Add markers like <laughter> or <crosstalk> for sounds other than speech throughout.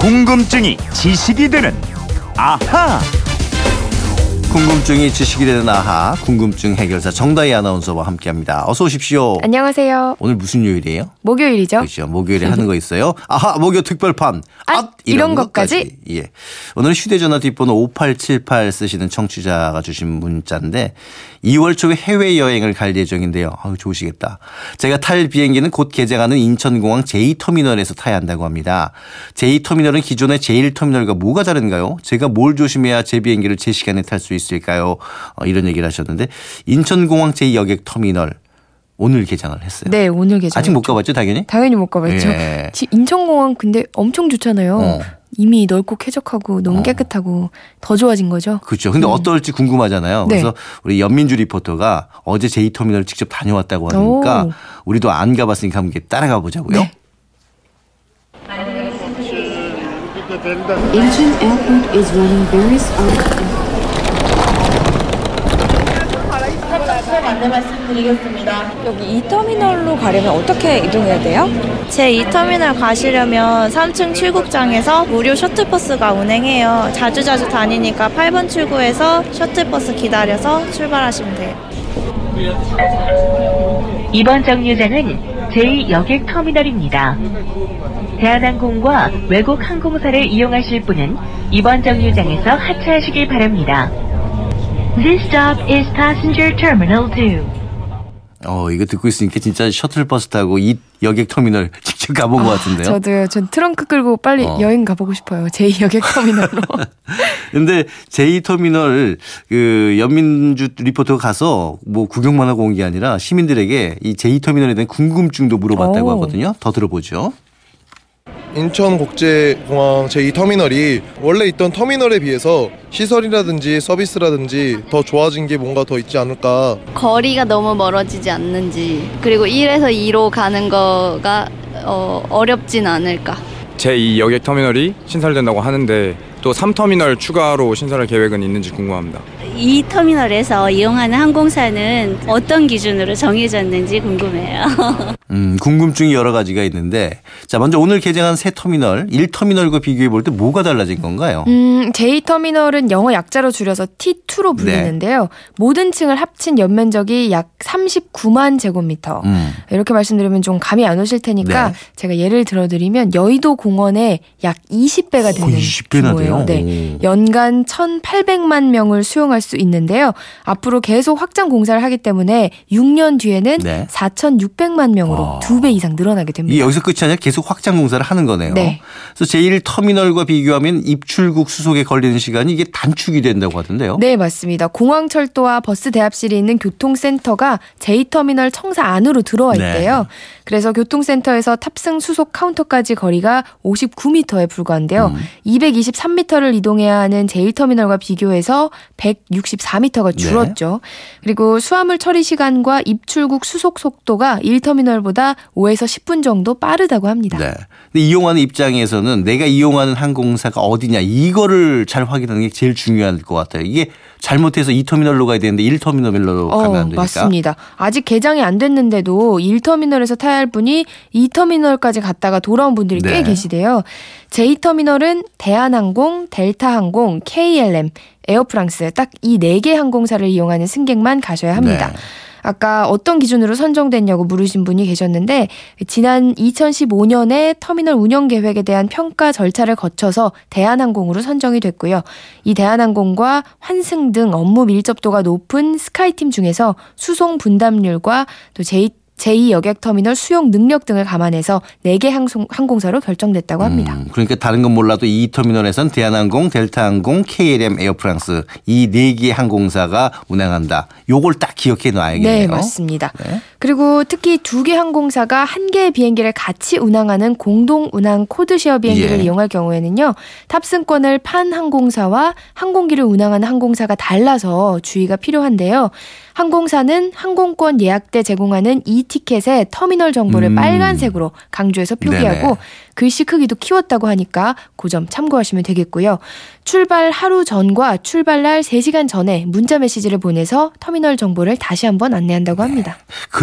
궁금증이 지식이 되는 아하. 궁금증이 지식이 되는 아하 궁금증 해결사 정다희 아나운서와 함께합니다. 어서 오십시오. 안녕하세요. 오늘 무슨 요일이에요? 목요일이죠? 그렇죠. 목요일에 하는 거 있어요. 아하 목요 특별판. 앗, 이런 것까지? 예. 오늘 휴대전화 뒷번호 5878 쓰시는 청취자가 주신 문자인데 2월 초에 해외 여행을 갈 예정인데요. 아우 좋으시겠다. 제가 탈 비행기는 곧 개장하는 인천공항 제2터미널에서 타야 한다고 합니다. 제2터미널은 기존의 제1터미널과 뭐가 다른가요? 제가 뭘 조심해야 제 비행기를 제 시간에 탈 수 있을까요? 어, 이런 얘기를 하셨는데 인천공항 제2여객 터미널 오늘 개장을 했어요. 네, 오늘 개장. 아직 못 가봤죠, 당연히? 당연히 못 가봤죠. 예. 지- 인천공항 근데 엄청 좋잖아요. 어. 이미 넓고 쾌적하고 너무 어. 깨끗하고 더 좋아진 거죠. 그렇죠. 근데 어떨지 궁금하잖아요. 음. 네. 그래서 우리 연민주 리포터가 어제 제2터미널 직접 다녀왔다고 하니까 오. 우리도 안 가봤으니까 함께 따라가 보자고요. 네. Incheon Airport is running various 안내 말씀드리겠습니다. 여기 이 터미널로 가려면 어떻게 이동해야 돼요? 제 2터미널 가시려면 3층 출국장에서 무료 셔틀버스가 운행해요. 자주자주 다니니까 8번 출구에서 셔틀버스 기다려서 출발하시면 돼요. 이번 정류장은 제2여객 터미널입니다. 대한항공과 외국 항공사를 이용하실 분은 이번 정류장에서 하차하시길 바랍니다. This stop is Passenger Terminal 2. 어, 이거 듣고 있으니까 진짜 셔틀버스 타고 이 여객 터미널 <laughs> 직접 가본 것 같은데요. 저도요. 전 트렁크 끌고 빨리 어. 여행 가보고 싶어요. 제2 여객 터미널로. <laughs> 근데 제2 터미널 그 연민주 리포터가 가서 뭐 구경만 하고 온 게 아니라 시민들에게 이 제2 터미널에 대한 궁금증도 물어봤다고 오. 하거든요. 더 들어보죠. 인천국제공항 제2터미널이 원래 있던 터미널에 비해서 시설이라든지 서비스라든지 더 좋아진 게 뭔가 더 있지 않을까 거리가 너무 멀어지지 않는지 그리고 1에서 2로 가는 거가 어, 어렵진 않을까 제2 여객 터미널이 신설된다고 하는데 또 3터미널 추가로 신설할 계획은 있는지 궁금합니다. 이 터미널에서 이용하는 항공사는 어떤 기준으로 정해졌는지 궁금해요. <laughs> 음, 궁금증이 여러 가지가 있는데 자, 먼저 오늘 개장한 새 터미널 1터미널과 비교해 볼 때 뭐가 달라진 건가요? 음, 제2터미널은 영어 약자로 줄여서 T2로 불리는데요. 모든 층을 합친 연면적이 약 39만 제곱미터. 음. 이렇게 말씀드리면 좀 감이 안 오실 테니까 네. 제가 예를 들어 드리면 여의도 공원의 약 20배가 되는 거의 20배나 규모예요. 돼요. 네. 오. 연간 1,800만 명을 수용할 수 있는데요. 앞으로 계속 확장 공사를 하기 때문에 6년 뒤에는 네. 4,600만 명으로 와. 두배 이상 늘어나게 됩니다. 여기서 끝이 아니라 계속 확장 공사를 하는 거네요. 네. 그래서 제1터미널과 비교하면 입출국 수속에 걸리는 시간이 이게 단축이 된다고 하던데요. 네, 맞습니다. 공항철도와 버스 대합실이 있는 교통센터가 제2터미널 청사 안으로 들어와 네. 있대요. 그래서 교통센터에서 탑승 수속 카운터까지 거리가 59m에 불과한데요. 음. 223m를 이동해야 하는 제1터미널과 비교해서 164m가 줄었죠. 그리고 수화물 처리 시간과 입출국 수속 속도가 1터미널보다 5에서 10분 정도 빠르다고 합니다. 네. 근데 이용하는 입장에서는 내가 이용하는 항공사가 어디냐 이거를 잘 확인하는 게 제일 중요할 것 같아요. 이게 잘못해서 2터미널로 가야 되는데 1터미널로 가면 안 되니까. 어, 맞습니다. 아직 개장이 안 됐는데도 1터미널에서 타야 할 분이 2터미널까지 갔다가 돌아온 분들이 네. 꽤 계시대요. 제2터미널은 대한항공, 델타항공, KLM, 에어프랑스 딱 이 네 개 항공사를 이용하는 승객만 가셔야 합니다. 네. 아까 어떤 기준으로 선정됐냐고 물으신 분이 계셨는데 지난 2015년에 터미널 운영 계획에 대한 평가 절차를 거쳐서 대한항공으로 선정이 됐고요. 이 대한항공과 환승 등 업무 밀접도가 높은 스카이팀 중에서 수송 분담률과 또 제2 제2여객터미널 수용 능력 등을 감안해서 4개 항송, 항공사로 결정됐다고 합니다. 음, 그러니까 다른 건 몰라도 이 터미널에선 대한항공, 델타항공, KLM, 에어프랑스 이네개 항공사가 운항한다. 요걸 딱 기억해 놔야겠네요. 네, 맞습니다. 네. 그리고 특히 두 개 항공사가 한 개의 비행기를 같이 운항하는 공동 운항 codeshare 비행기를 예. 이용할 경우에는요. 탑승권을 판 항공사와 항공기를 운항하는 항공사가 달라서 주의가 필요한데요. 항공사는 항공권 예약 때 제공하는 이 티켓의 터미널 정보를 음. 빨간색으로 강조해서 표기하고 네네. 글씨 크기도 키웠다고 하니까 그 점 참고하시면 되겠고요. 출발 하루 전과 출발 날 3시간 전에 문자 메시지를 보내서 터미널 정보를 다시 한번 안내한다고 합니다.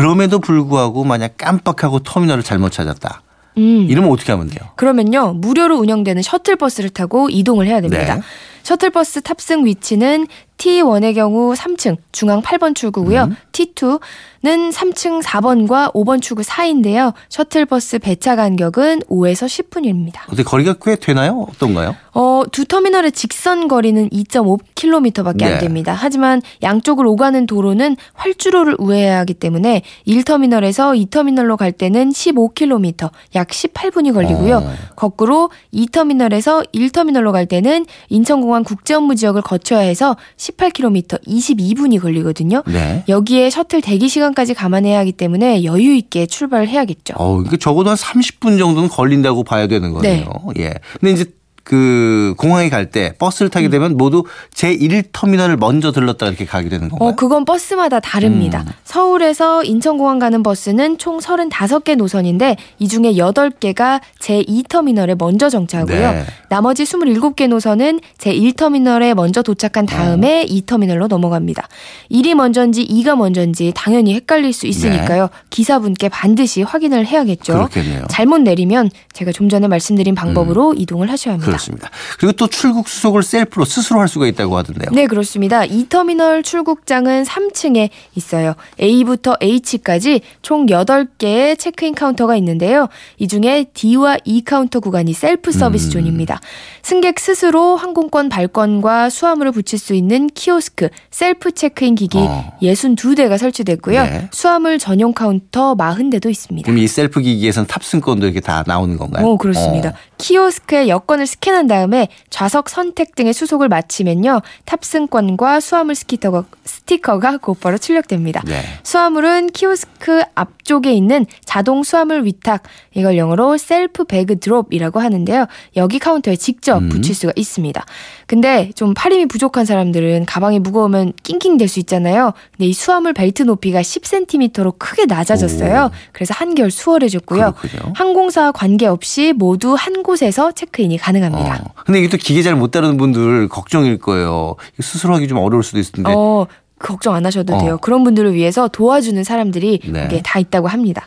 그럼에도 불구하고 만약 깜빡하고 터미널을 잘못 찾았다. 음. 이러면 어떻게 하면 돼요? 그러면요 무료로 운영되는 셔틀버스를 타고 이동을 해야 됩니다. 네. 셔틀버스 탑승 위치는 T1의 경우 3층 중앙 8번 출구고요. 음. T2는 3층 4번과 5번 출구 사이인데요. 셔틀버스 배차 간격은 5에서 10분입니다. 어떻게 거리가 꽤 되나요? 어떤가요? 어, 두 터미널의 직선 거리는 2.5km밖에 네. 안 됩니다. 하지만 양쪽을 오가는 도로는 활주로를 우회해야 하기 때문에 1터미널에서 2터미널로 갈 때는 15km, 약 18분이 걸리고요. 어. 거꾸로 2터미널에서 1터미널로 갈 때는 인천공항 국제업무 지역을 거쳐야 해서 18km, 22분이 걸리거든요. 네. 여기에 셔틀 대기 시간까지 감안해야 하기 때문에 여유 있게 출발을 해야겠죠. 어, 이게 적어도 한 30분 정도는 걸린다고 봐야 되는 거네요. 예. 근데 이제 그 공항에 갈 때 버스를 음. 타게 되면 모두 제1터미널을 먼저 들렀다 이렇게 가게 되는 건가요? 어, 그건 버스마다 다릅니다. 음. 서울에서 인천공항 가는 버스는 총 35개 노선인데 이 중에 8개가 제2터미널에 먼저 정차하고요. 네. 나머지 27개 노선은 제1터미널에 먼저 도착한 다음에 2터미널로 넘어갑니다. 1이 먼저인지 2가 먼저인지 당연히 헷갈릴 수 있으니까요. 기사분께 반드시 확인을 해야겠죠. 네. 그렇겠네요. 잘못 내리면 제가 좀 전에 말씀드린 방법으로 이동을 하셔야 합니다. 그렇습니다. 그리고 또 출국 수속을 셀프로 스스로 할 수가 있다고 하던데요. 네, 그렇습니다. 2터미널 출국장은 3층에 있어요. A부터 H까지 총 8개의 체크인 카운터가 있는데요. 이 중에 D와 E 카운터 구간이 셀프 서비스 음. 존입니다. 승객 스스로 항공권 발권과 수화물을 부칠 수 있는 키오스크, 셀프 체크인 기기 어. 62대가 설치됐고요. 네. 수화물 전용 카운터 40대도 있습니다. 그럼 이 셀프 기기에서는 탑승권도 이렇게 다 나오는 건가요? 오, 그렇습니다. 어. 키오스크에 여권을 스캔 한 다음에 좌석 선택 등의 수속을 마치면요. 탑승권과 수화물 스티커가, 스티커가 곧바로 출력됩니다. 네. 수화물은 키오스크 앞쪽에 있는 자동 수화물 위탁, 이걸 영어로 self bag drop이라고 하는데요. 여기 카운터에 직접 음. 붙일 수가 있습니다. 근데 좀 팔 힘이 부족한 사람들은 가방이 무거우면 낑낑댈 수 있잖아요. 근데 이 수화물 벨트 높이가 10cm로 크게 낮아졌어요. 오. 그래서 한결 수월해졌고요. 그렇군요. 항공사와 관계없이 모두 한 곳에서 체크인이 가능합니다. 어. 근데 이게 또 기계 잘 못 다루는 분들 걱정일 거예요. 스스로 하기 좀 어려울 수도 있을 텐데. 어, 걱정 안 하셔도 어. 돼요. 그런 분들을 위해서 도와주는 사람들이 네. 여기에 다 있다고 합니다.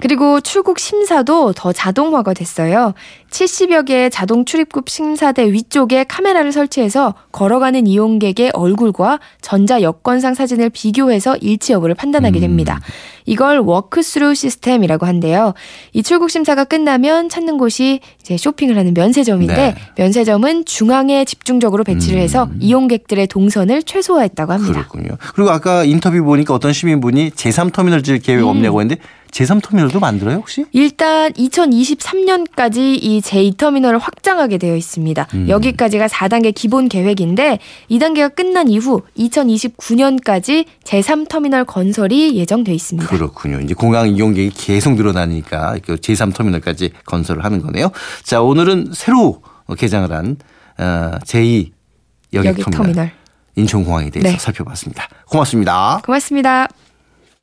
그리고 출국 심사도 더 자동화가 됐어요. 70여 개의 자동 출입국 심사대 위쪽에 카메라를 설치해서 걸어가는 이용객의 얼굴과 전자 여권상 사진을 비교해서 일치 여부를 판단하게 됩니다. 이걸 walk-through 시스템이라고 한대요. 이 출국 심사가 끝나면 찾는 곳이 이제 쇼핑을 하는 면세점인데 네. 면세점은 중앙에 집중적으로 배치를 해서 이용객들의 동선을 최소화했다고 합니다. 그렇군요. 그리고 아까 인터뷰 보니까 어떤 시민분이 제3터미널 질 계획 음. 없냐고 했는데 제3터미널도 만들어요 혹시? 일단 2023년까지 이 제2터미널을 확장하게 되어 있습니다. 음. 여기까지가 4단계 기본 계획인데 2단계가 끝난 이후 2029년까지 제3터미널 건설이 예정돼 있습니다. 그렇군요. 이제 공항 이용객이 계속 늘어나니까 그 제3터미널까지 건설을 하는 거네요. 자 오늘은 새로 개장을 한 어, 제2 여객 여객 터미널, 터미널. 인천공항에 대해서 네. 살펴봤습니다. 고맙습니다. 고맙습니다.